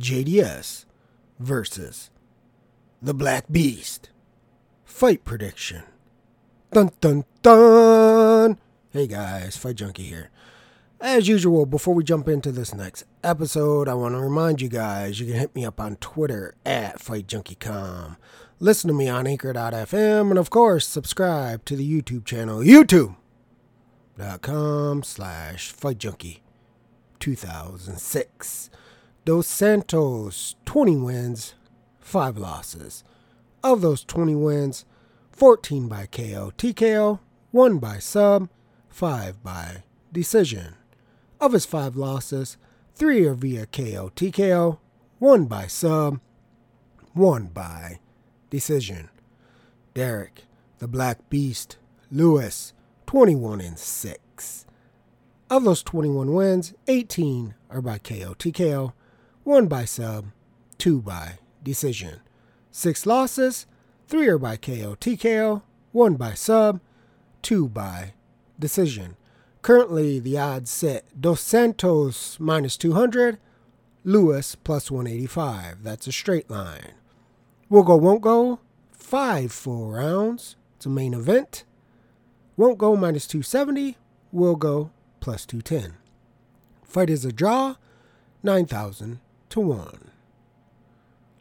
JDS versus the Black Beast. Fight prediction. Dun dun dun. Hey guys, Fight Junkie here. As usual, before we jump into this next episode, I want to remind you guys you can hit me up on Twitter at FightJunkieCom. Listen to me on Anchor.fm, and of course, subscribe to the YouTube channel, YouTube.com slash FightJunkie 2006. Dos Santos, 20 wins, 5 losses. Of those 20 wins, 14 by KO, TKO, 1 by sub, 5 by decision. Of his 5 losses, 3 are via KO, TKO, 1 by sub, 1 by decision. Derrick, the Black Beast, Lewis, 21 and 6. Of those 21 wins, 18 are by KO, TKO, 1 by sub, 2 by decision. 6 losses, 3 are by KO, TKO, 1 by sub, 2 by decision. Currently, the odds set Dos Santos minus 200, Lewis plus 185. That's a straight line. Will go, won't go, five full rounds. It's a main event. Won't go minus 270, will go plus 210. Fight is a draw, 9,000 to 1.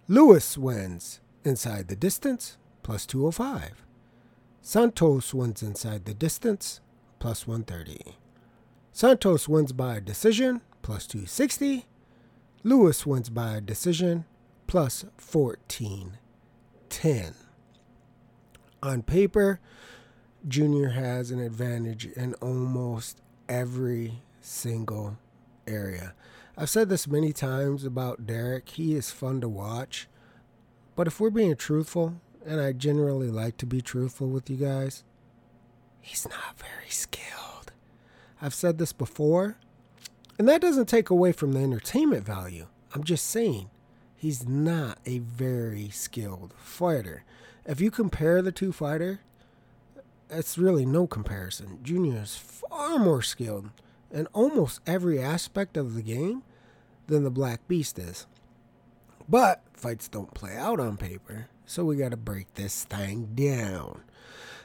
Lewis wins inside the distance, plus 205. Santos wins inside the distance, plus 130. Santos wins by decision, plus 260. Lewis wins by decision, plus 1410. On paper, Junior has an advantage in almost every single area. I've said this many times about Derrick. He is fun to watch. But if we're being truthful, and I generally like to be truthful with you guys, he's not very skilled. I've said this before, and that doesn't take away from the entertainment value. I'm just saying he's not a very skilled fighter. If you compare the two fighters, it's really no comparison. Junior is far more skilled in almost every aspect of the game than the Black Beast is. But fights don't play out on paper, so we got to break this thing down.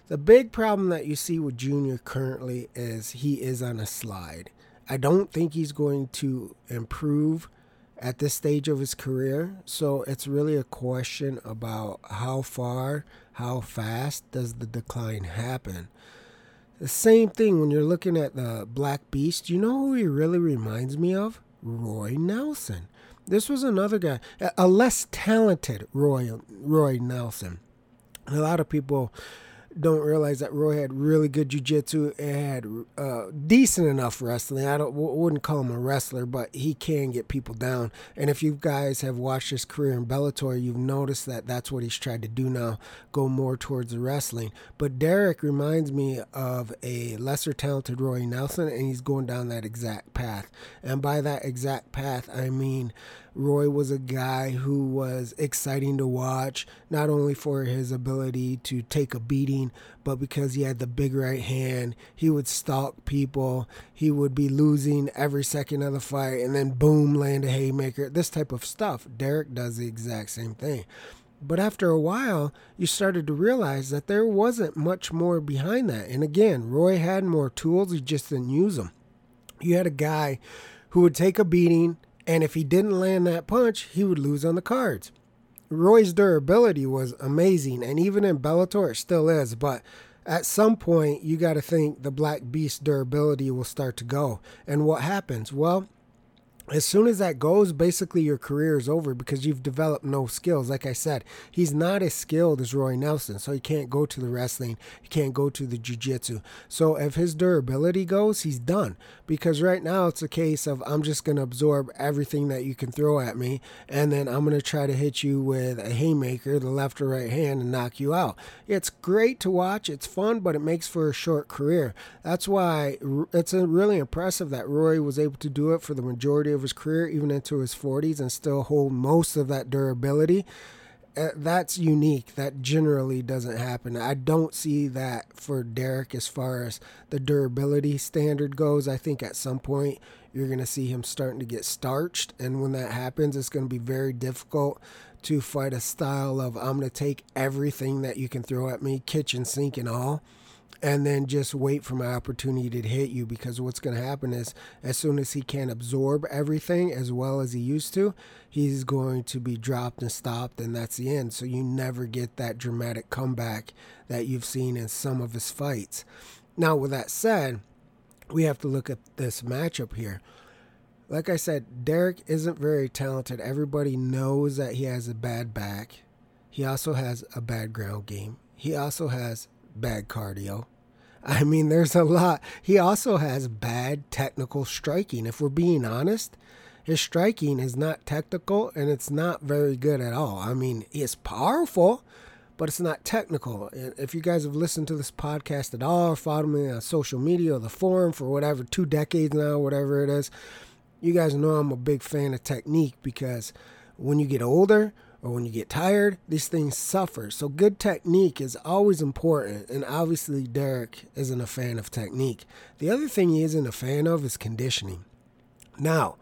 The big problem that you see with Junior currently is he is on a slide. I don't think he's going to improve at this stage of his career, so it's really a question about how far, how fast does the decline happen. The same thing when you're looking at the Black Beast, you know who he really reminds me of? Roy Nelson. This was another guy, a less talented Roy Roy Nelson. A lot of people don't realize that Roy had really good jiu-jitsu and had uh, decent enough wrestling. I don't wouldn't call him a wrestler, but he can get people down. And if you guys have watched his career in Bellator, you've noticed that that's what he's tried to do now, go more towards the wrestling. But Derrick reminds me of a lesser talented Roy Nelson, and he's going down that exact path. And by that exact path, I mean Roy was a guy who was exciting to watch, not only for his ability to take a beating, but because he had the big right hand. He would stalk people. He would be losing every second of the fight, and then boom, land a haymaker. This type of stuff. Derrick does the exact same thing. But after a while, you started to realize that there wasn't much more behind that. And again, Roy had more tools, he just didn't use them. You had a guy who would take a beating and if he didn't land that punch, he would lose on the cards. Roy's durability was amazing, and even in Bellator, it still is. But at some point, you got to think the Black Beast durability will start to go. And what happens? Well, as soon as that goes, basically your career is over because you've developed no skills. Like I said, he's not as skilled as Roy Nelson, so he can't go to the wrestling, he can't go to the jiu-jitsu. So if his durability goes, he's done. Because right now it's a case of I'm just gonna absorb everything that you can throw at me, and then I'm gonna try to hit you with a haymaker, the left or right hand, and knock you out. It's great to watch, it's fun, but it makes for a short career. That's why it's really impressive that Roy was able to do it for the majority of of his career, even into his 40s, and still hold most of that durability. Uh, that's unique. That generally doesn't happen. I don't see that for Derrick as far as the durability standard goes. I think at some point You're going to see him starting to get starched. And when that happens, it's going to be very difficult to fight a style of I'm going to take everything that you can throw at me, kitchen sink and all, and then just wait for my opportunity to hit you. Because what's going to happen is, as soon as he can't absorb everything as well as he used to, he's going to be dropped and stopped, and that's the end. So you never get that dramatic comeback that you've seen in some of his fights. Now, with that said, we have to look at this matchup here. Like I said, Derrick isn't very talented. Everybody knows that he has a bad back. He also has a bad ground game. He also has bad cardio. I mean, there's a lot. He also has bad technical striking. If we're being honest, his striking is not technical and it's not very good at all. I mean, it's powerful, but it's not technical. If you guys have listened to this podcast at all, or followed me on social media or the forum for whatever, two decades now, whatever it is, you guys know I'm a big fan of technique because when you get older or when you get tired, these things suffer. So good technique is always important. And obviously, Derrick isn't a fan of technique. The other thing he isn't a fan of is conditioning. Now,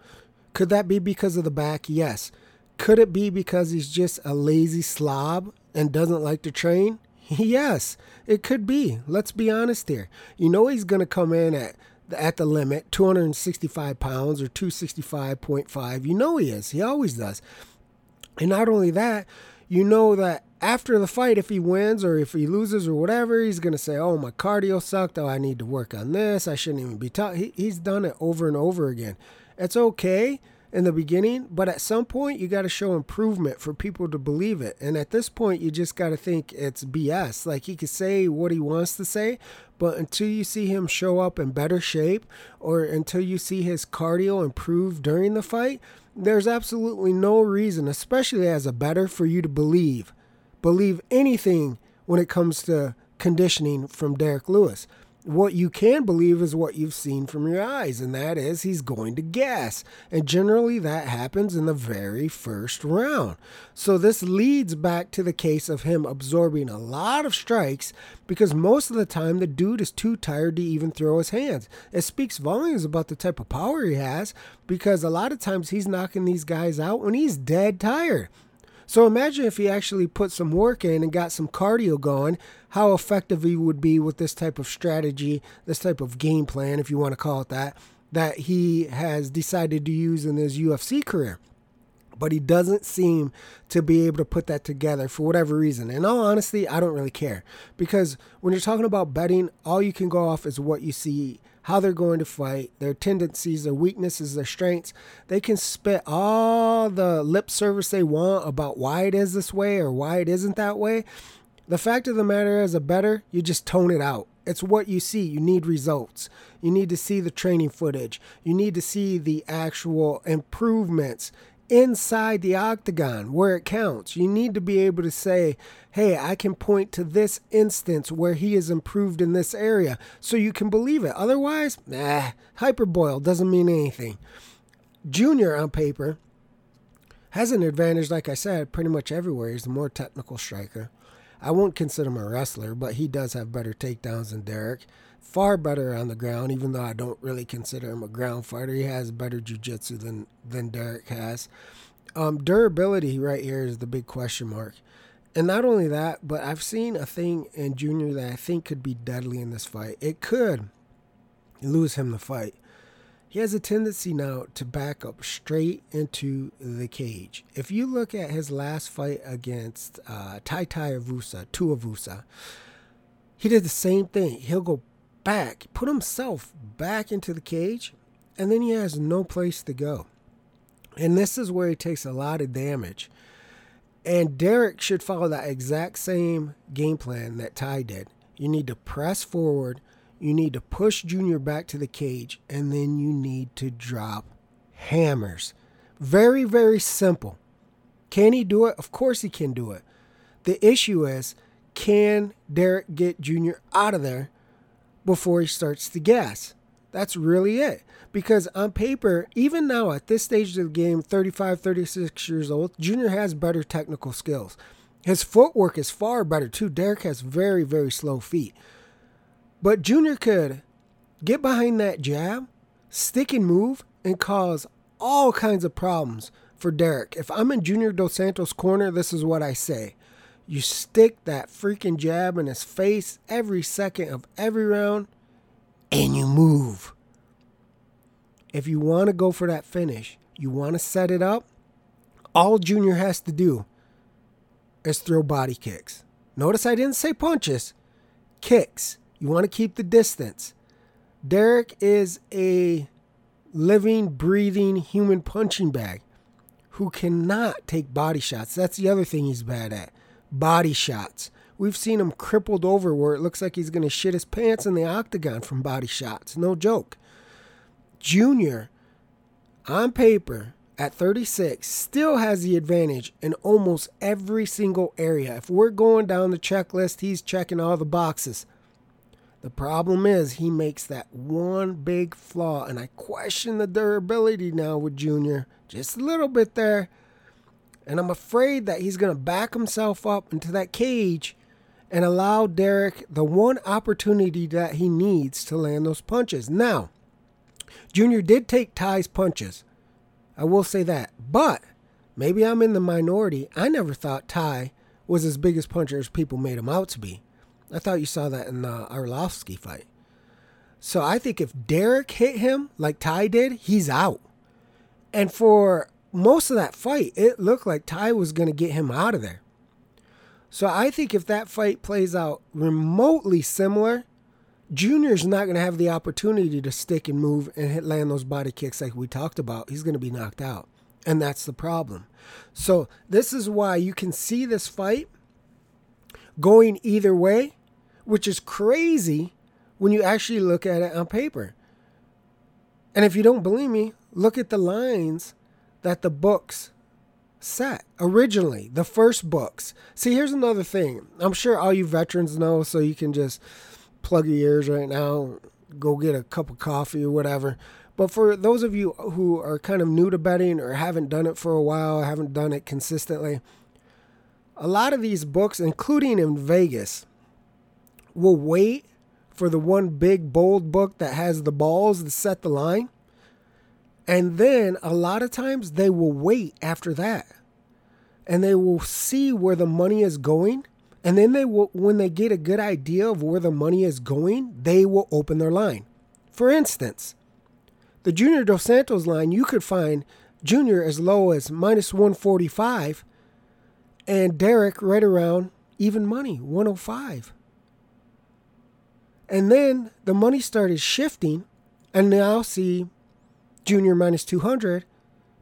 could that be because of the back? Yes. Could it be because he's just a lazy slob and doesn't like to train? Yes, it could be. Let's be honest here. You know he's going to come in at at the limit, 265 pounds or 265.5. You know he is. He always does. And not only that, you know that after the fight, if he wins or if he loses or whatever, he's to say, Oh, my cardio sucked. Oh, I need to work on this. I shouldn't even be taught. He, he's done it over and over again. It's okay in the beginning, but at some point you got to show improvement for people to believe it. And at this point, you just got to think it's BS. Like he could say what he wants to say, but until you see him show up in better shape or until you see his cardio improve during the fight, there's absolutely no reason, especially as a better, for you to believe. Believe anything when it comes to conditioning from Derrick Lewis what you can believe is what you've seen from your eyes, and that is he's going to gas. And generally, that happens in the very first round. So, this leads back to the case of him absorbing a lot of strikes because most of the time the dude is too tired to even throw his hands. It speaks volumes about the type of power he has because a lot of times he's knocking these guys out when he's dead tired. So imagine if he actually put some work in and got some cardio going, how effective he would be with this type of strategy, this type of game plan, if you want to call it that, that he has decided to use in his UFC career. But he doesn't seem to be able to put that together for whatever reason. In all honesty, I don't really care. Because when you're talking about betting, all you can go off is what you see how they're going to fight, their tendencies, their weaknesses, their strengths. They can spit all the lip service they want about why it is this way or why it isn't that way. The fact of the matter is, a better, you just tone it out. It's what you see. You need results. You need to see the training footage. You need to see the actual improvements inside the octagon where it counts. You need to be able to say, hey, I can point to this instance where he has improved in this area so you can believe it. Otherwise, nah, hyperboil doesn't mean anything. Junior on paper has an advantage, like I said, pretty much everywhere. He's the more technical striker. I won't consider him a wrestler, but he does have better takedowns than Derrick far better on the ground, even though I don't really consider him a ground fighter. He has better jiu-jitsu than, than Derrick has. Um, durability right here is the big question mark. And not only that, but I've seen a thing in Junior that I think could be deadly in this fight. It could lose him the fight. He has a tendency now to back up straight into the cage. If you look at his last fight against uh, Tai Tai Avusa, Tuivasa, he did the same thing. He'll go back, put himself back into the cage, and then he has no place to go. And this is where he takes a lot of damage. And Derrick should follow that exact same game plan that Tai did. You need to press forward, you need to push Junior back to the cage, and then you need to drop hammers. Very, very simple. Can he do it? Of course he can do it. The issue is can Derrick get Junior out of there before he starts to gas. That's really it. Because on paper, even now at this stage of the game, 35, 36 years old, Junior has better technical skills. His footwork is far better too. Derrick has very, very slow feet. But Junior could get behind that jab, stick and move, and cause all kinds of problems for Derrick. If I'm in Junior Dos Santos' corner, this is what I say. You stick that freaking jab in his face every second of every round and you move. If you want to go for that finish, you want to set it up, all Junior has to do is throw body kicks. Notice I didn't say punches, kicks. You want to keep the distance. Derrick is a living, breathing human punching bag who cannot take body shots. That's the other thing he's bad at body shots. We've seen him crippled over where it looks like he's going to shit his pants in the octagon from body shots. No joke. Junior, on paper, at 36, still has the advantage in almost every single area. If we're going down the checklist, he's checking all the boxes. The problem is he makes that one big flaw, and I question the durability now with Junior. Just a little bit there. And I'm afraid that he's going to back himself up into that cage and allow Derrick the one opportunity that he needs to land those punches. Now, Junior did take Tai's punches. I will say that. But maybe I'm in the minority. I never thought Tai was as big as puncher as people made him out to be. I thought you saw that in the Arlovsky fight. So I think if Derrick hit him like Tai did, he's out. And for most of that fight, it looked like Tai was going to get him out of there. So I think if that fight plays out remotely similar, Junior's not going to have the opportunity to stick and move and hit land those body kicks like we talked about. He's going to be knocked out. And that's the problem. So this is why you can see this fight going either way, which is crazy when you actually look at it on paper. And if you don't believe me, look at the lines that the books set originally, the first books. See, here's another thing. I'm sure all you veterans know, so you can just plug your ears right now, go get a cup of coffee or whatever. But for those of you who are kind of new to betting or haven't done it for a while, haven't done it consistently, a lot of these books, including in Vegas, will wait for the one big bold book that has the balls to set the line. And then a lot of times they will wait after that. And they will see where the money is going. And then they will when they get a good idea of where the money is going, they will open their line. For instance, the Junior Dos Santos line, you could find Junior as low as minus 145 and Derrick right around even money, 105. And then the money started shifting, and now see Junior minus 200,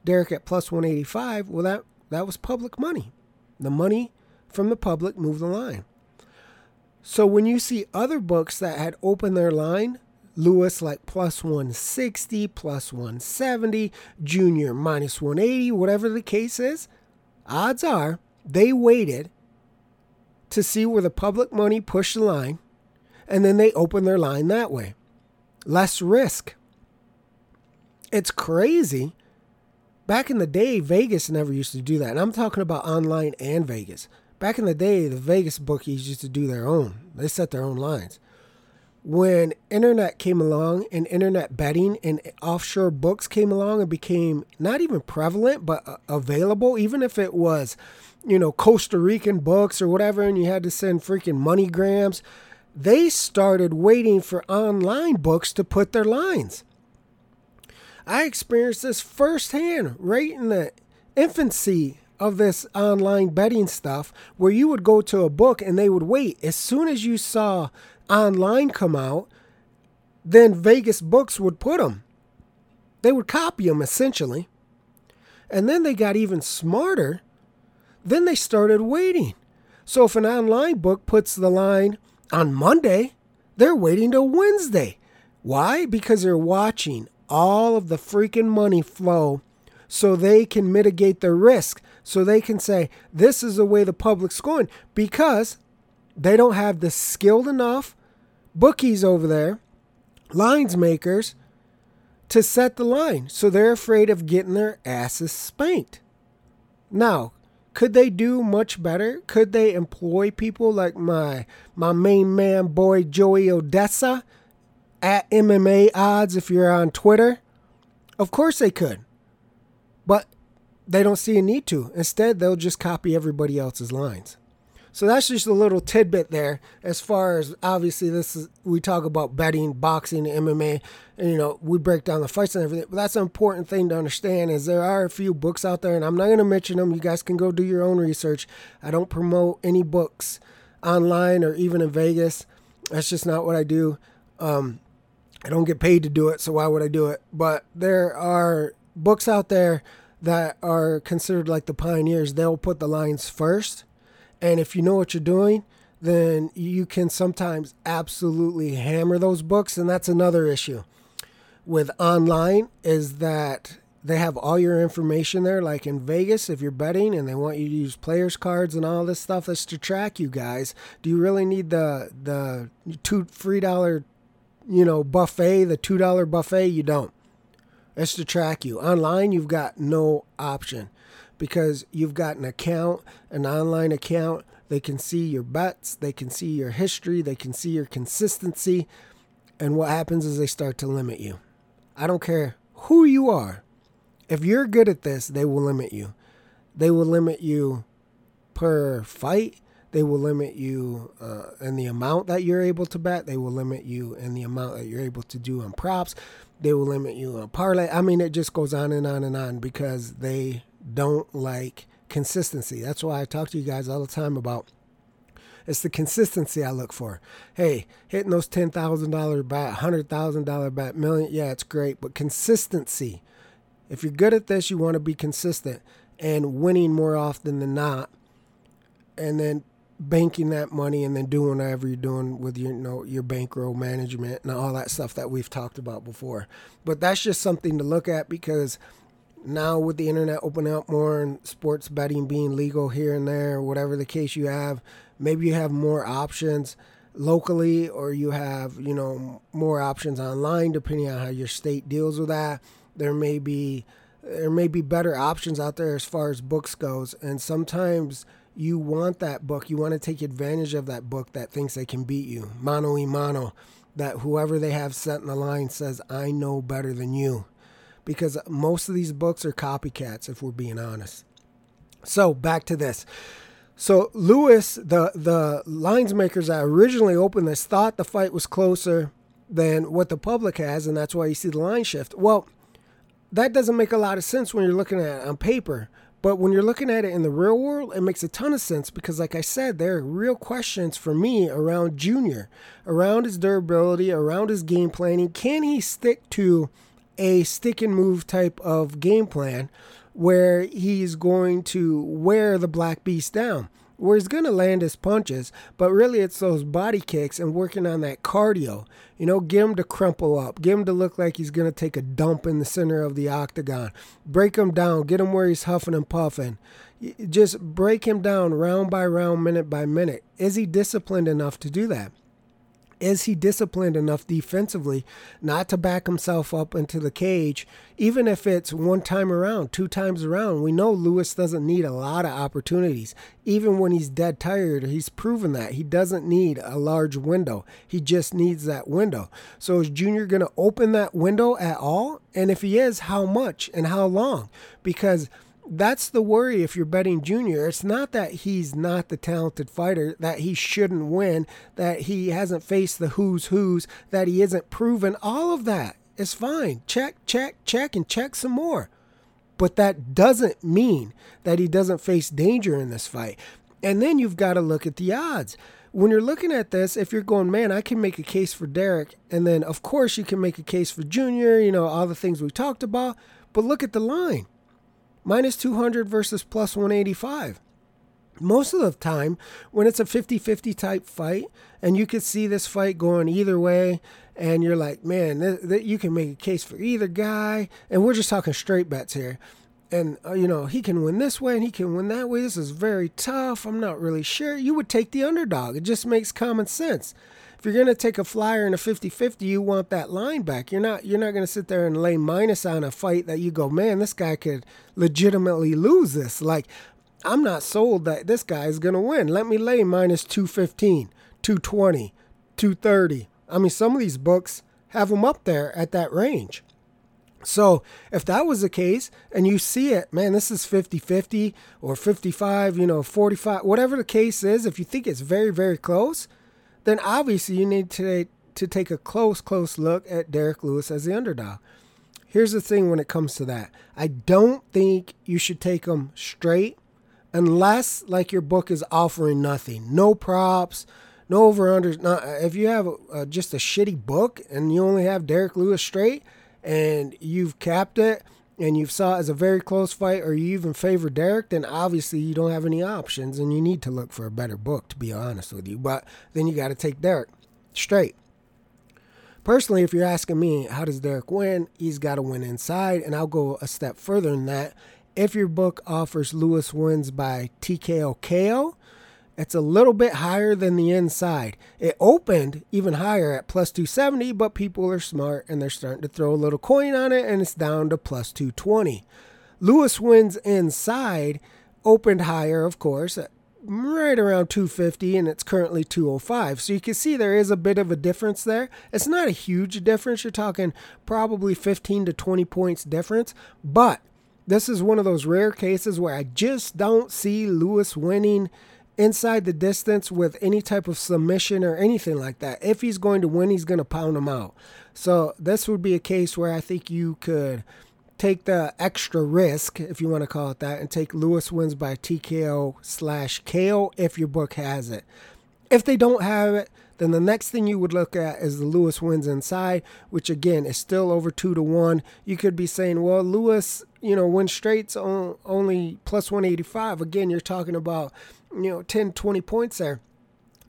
Derrick at plus 185. Well, that, that was public money. The money from the public moved the line. So when you see other books that had opened their line, Lewis like plus 160, plus 170, Junior minus 180, whatever the case is, odds are they waited to see where the public money pushed the line, and then they opened their line that way. Less risk. It's crazy. Back in the day, Vegas never used to do that. And I'm talking about online and Vegas. Back in the day, the Vegas bookies used to do their own. They set their own lines. When internet came along and internet betting and offshore books came along and became not even prevalent but uh, available, even if it was, you know, Costa Rican books or whatever, and you had to send freaking MoneyGrams, they started waiting for online books to put their lines. I experienced this firsthand right in the infancy of this online betting stuff where you would go to a book and they would wait. As soon as you saw online come out, then Vegas books would put them. They would copy them essentially. And then they got even smarter. Then they started waiting. So if an online book puts the line on Monday, they're waiting till Wednesday. Why? Because they're watching all of the freaking money flow so they can mitigate the risk. So they can say, this is the way the public's going because they don't have the skilled enough bookies over there, lines makers, to set the line. So they're afraid of getting their asses spanked. Now, could they do much better? Could they employ people like my my main man boy Joey Oddessa at MMA odds if you're on Twitter. Of course they could. But they don't see a need to. Instead, they'll just copy everybody else's lines. So that's just a little tidbit there as far as obviously this is we talk about betting, boxing, MMA, and you know, we break down the fights and everything. But that's an important thing to understand is there are a few books out there and I'm not gonna mention them. You guys can go do your own research. I don't promote any books online or even in Vegas. That's just not what I do. Um, I don't get paid to do it, so why would I do it? But there are books out there that are considered like the pioneers. They'll put the lines first and if you know what you're doing, then you can sometimes absolutely hammer those books. And that's another issue with online is that they have all your information there. Like in Vegas, if you're betting and they want you to use players cards and all this stuff that's to track you guys, do you really need the the two three dollar, you know, buffet, the two dollar buffet? You don't. It's to track you. Online, you've got no option because you've got an account, an online account. They can see your bets, they can see your history, they can see your consistency. And what happens is they start to limit you. I don't care who you are. If you're good at this, they will limit you. They will limit you per fight. They will limit you uh, in the amount that you're able to bet. They will limit you in the amount that you're able to do on props. They will limit you on parlay. I mean, it just goes on and on and on because they don't like consistency. That's why I talk to you guys all the time about it's the consistency I look for. Hey, hitting those ten thousand dollar bet, hundred thousand dollar bet, million, yeah, it's great, but consistency. If you're good at this, you want to be consistent and winning more often than not, and then banking that money and then doing whatever you're doing with your you know your bankroll management and all that stuff that we've talked about before. But that's just something to look at because now with the internet opening up more and sports betting being legal here and there, whatever the case you have, maybe you have more options locally or you have, you know, more options online depending on how your state deals with that. There may be there may be better options out there as far as books goes and sometimes you want that book, you want to take advantage of that book that thinks they can beat you. Mano y mano that whoever they have set in the line says I know better than you because most of these books are copycats, if we're being honest. So back to this. So Lewis, the the lines makers that originally opened this thought the fight was closer than what the public has, and that's why you see the line shift. Well, that doesn't make a lot of sense when you're looking at it on paper. But when you're looking at it in the real world, it makes a ton of sense because, like I said, there are real questions for me around Junior, around his durability, around his game planning. Can he stick to a stick and move type of game plan where he's going to wear the Black Beast down, where he's going to land his punches, but really it's those body kicks and working on that cardio. You know, get him to crumple up, get him to look like he's going to take a dump in the center of the octagon, break him down, get him where he's huffing and puffing. Just break him down round by round, minute by minute. Is he disciplined enough to do that? Is he disciplined enough defensively not to back himself up into the cage, even if it's one time around, two times around? We know Lewis doesn't need a lot of opportunities. Even when he's dead tired, he's proven that. He doesn't need a large window, he just needs that window. So is Junior going to open that window at all? And if he is, how much and how long? Because that's the worry if you're betting Junior. It's not that he's not the talented fighter, that he shouldn't win, that he hasn't faced the who's who's, that he isn't proven. All of that is fine. Check, check, check, and check some more. But that doesn't mean that he doesn't face danger in this fight. And then you've got to look at the odds. When you're looking at this, if you're going, man, I can make a case for Derrick, and then of course you can make a case for Junior, you know, all the things we talked about, but look at the line minus 200 versus plus 185. Most of the time, when it's a 50 50 type fight, and you could see this fight going either way, and you're like, man, th- th- you can make a case for either guy, and we're just talking straight bets here. And, uh, you know, he can win this way and he can win that way. This is very tough. I'm not really sure. You would take the underdog. It just makes common sense you're going to take a flyer in a 50-50, you want that line back. You're not you're not going to sit there and lay minus on a fight that you go, "Man, this guy could legitimately lose this." Like I'm not sold that this guy is going to win. Let me lay minus 215, 220, 230. I mean, some of these books have them up there at that range. So if that was the case and you see it, man, this is 50 50 or 55, you know, 45, whatever the case is, if you think it's very, very close, then obviously you need to, to take a close, close look at Derrick Lewis as the underdog. Here's the thing when it comes to that I don't think you should take him straight unless, like, your book is offering nothing no props, no over unders. If you have a, just a shitty book and you only have Derrick Lewis straight, and you've capped it and you've saw it as a very close fight or you even favor Derrick, then obviously you don't have any options and you need to look for a better book, to be honest with you. But then you got to take Derrick straight. Personally, if you're asking me, how does Derrick win? He's got to win inside. And I'll go a step further than that. If your book offers Lewis wins by TKO KO, it's a little bit higher than the inside. It opened even higher at plus 270, but people are smart and they're starting to throw a little coin on it and it's down to plus 220. Lewis wins inside, opened higher, of course, right around 250 and it's currently 205. So you can see there is a bit of a difference there. It's not a huge difference. You're talking probably 15 to 20 points difference, but this is one of those rare cases where I just don't see Lewis winning inside the distance with any type of submission or anything like that. If he's going to win, he's going to pound him out. So this would be a case where I think you could take the extra risk, if you want to call it that, and take Lewis wins by TKO slash KO if your book has it. If they don't have it, then the next thing you would look at is the Lewis wins inside, which again is still over two to one. You could be saying, well, Lewis, you know, win straight's only plus 185. Again, you're talking about you know 10 20 points there.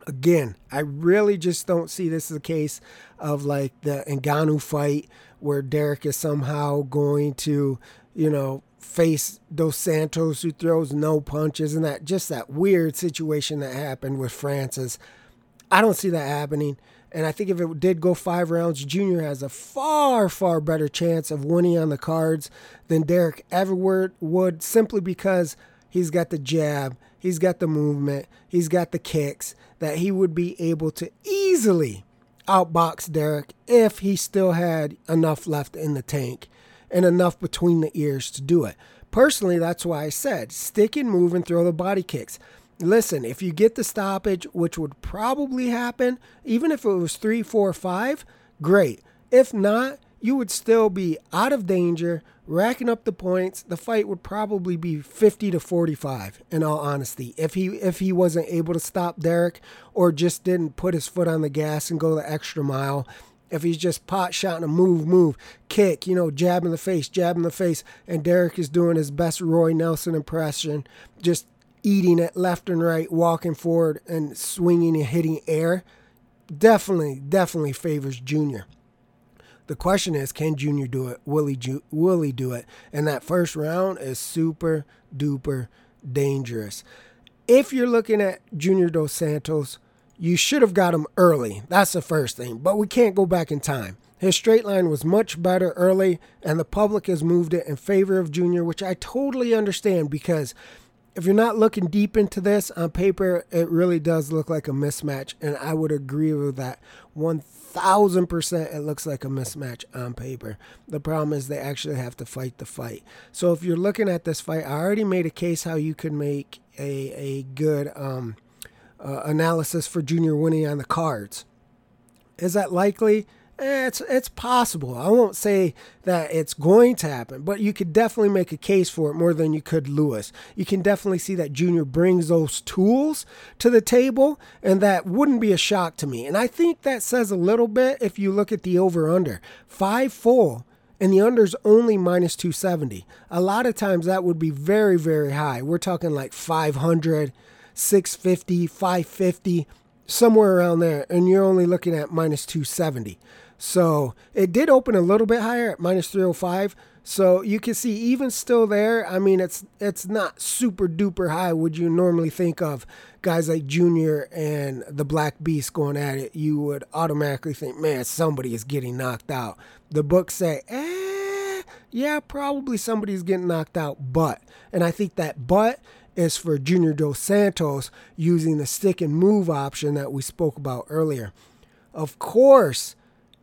Again i really just don't see this as a case of like the Ngannou fight where Derrick is somehow going to you know face dos santos who throws no punches and that just that weird situation that happened with francis. I don't see that happening. And I think if it did go five rounds, Junior has a far, far better chance of winning on the cards than Derrick ever would, simply because he's got the jab, he's got the movement, he's got the kicks that he would be able to easily outbox Derrick if he still had enough left in the tank and enough between the ears to do it. Personally, that's why I said stick and move and throw the body kicks. Listen, if you get the stoppage, which would probably happen, even if it was three, four, five, great. If not, you would still be out of danger, racking up the points. The fight would probably be 50 to 45 in all honesty. If he if he wasn't able to stop Derrick or just didn't put his foot on the gas and go the extra mile, if he's just pot shotting a move, move, kick, you know, jab in the face, jab in the face, and Derrick is doing his best Roy Nelson impression, just eating it left and right, walking forward and swinging and hitting air, definitely, definitely favors Junior. The question is, can Junior do it? Will he, ju- will he do it? And that first round is super duper dangerous. If you're looking at Junior Dos Santos, you should have got him early. That's the first thing. But we can't go back in time. His straight line was much better early, and the public has moved it in favor of Junior, which I totally understand because if you're not looking deep into this on paper, it really does look like a mismatch. And I would agree with that 1000%. It looks like a mismatch on paper. The problem is they actually have to fight the fight. So if you're looking at this fight, I already made a case how you could make a, a good um, uh, analysis for Junior winning on the cards. Is that likely? It's it's possible. I won't say that it's going to happen, but you could definitely make a case for it more than you could Lewis. You can definitely see that Junior brings those tools to the table, and that wouldn't be a shock to me. And I think that says a little bit if you look at the over under five full. And the under's only minus 270. A lot of times that would be very, very high. We're talking like 500, 650, 550, somewhere around there. And you're only looking at minus 270. So it did open a little bit higher at minus 305. So you can see even still there, I mean it's it's not super duper high would you normally think of guys like Junior and the Black Beast going at it, you would automatically think, man, somebody is getting knocked out. The books say, eh, yeah, probably somebody's getting knocked out, but and I think that but is for Junior Dos Santos using the stick and move option that we spoke about earlier. Of course,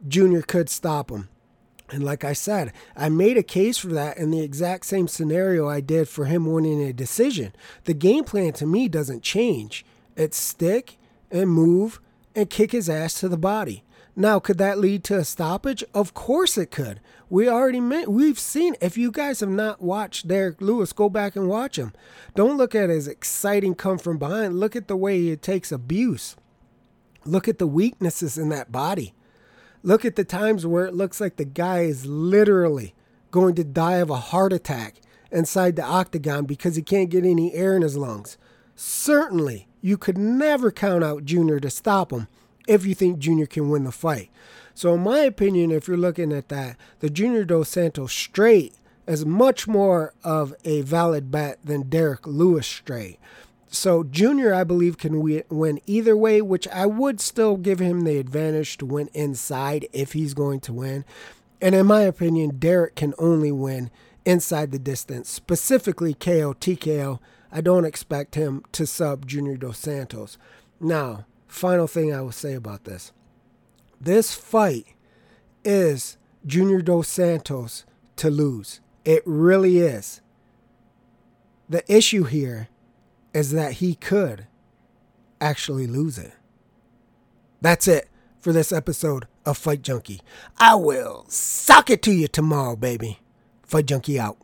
Junior could stop him. And like I said, I made a case for that in the exact same scenario I did for him winning a decision. The game plan to me doesn't change. It's stick and move and kick his ass to the body. Now, could that lead to a stoppage? Of course it could. We already met, we've seen. If you guys have not watched Derrick Lewis, go back and watch him. Don't look at his exciting come from behind. Look at the way he takes abuse. Look at the weaknesses in that body. Look at the times where it looks like the guy is literally going to die of a heart attack inside the octagon because he can't get any air in his lungs. Certainly, you could never count out Junior to stop him if you think Junior can win the fight. So, in my opinion, if you're looking at that, the Junior Dos Santos straight is much more of a valid bet than Derrick Lewis straight. So, Junior, I believe, can win either way, which I would still give him the advantage to win inside if he's going to win. And in my opinion, Derrick can only win inside the distance, specifically KO TKO. I don't expect him to sub Junior Dos Santos. Now, final thing I will say about this this fight is Junior Dos Santos to lose. It really is. The issue here is that he could actually lose it. That's it for this episode of Fight Junkie. I will sock it to you tomorrow, baby. Fight Junkie out.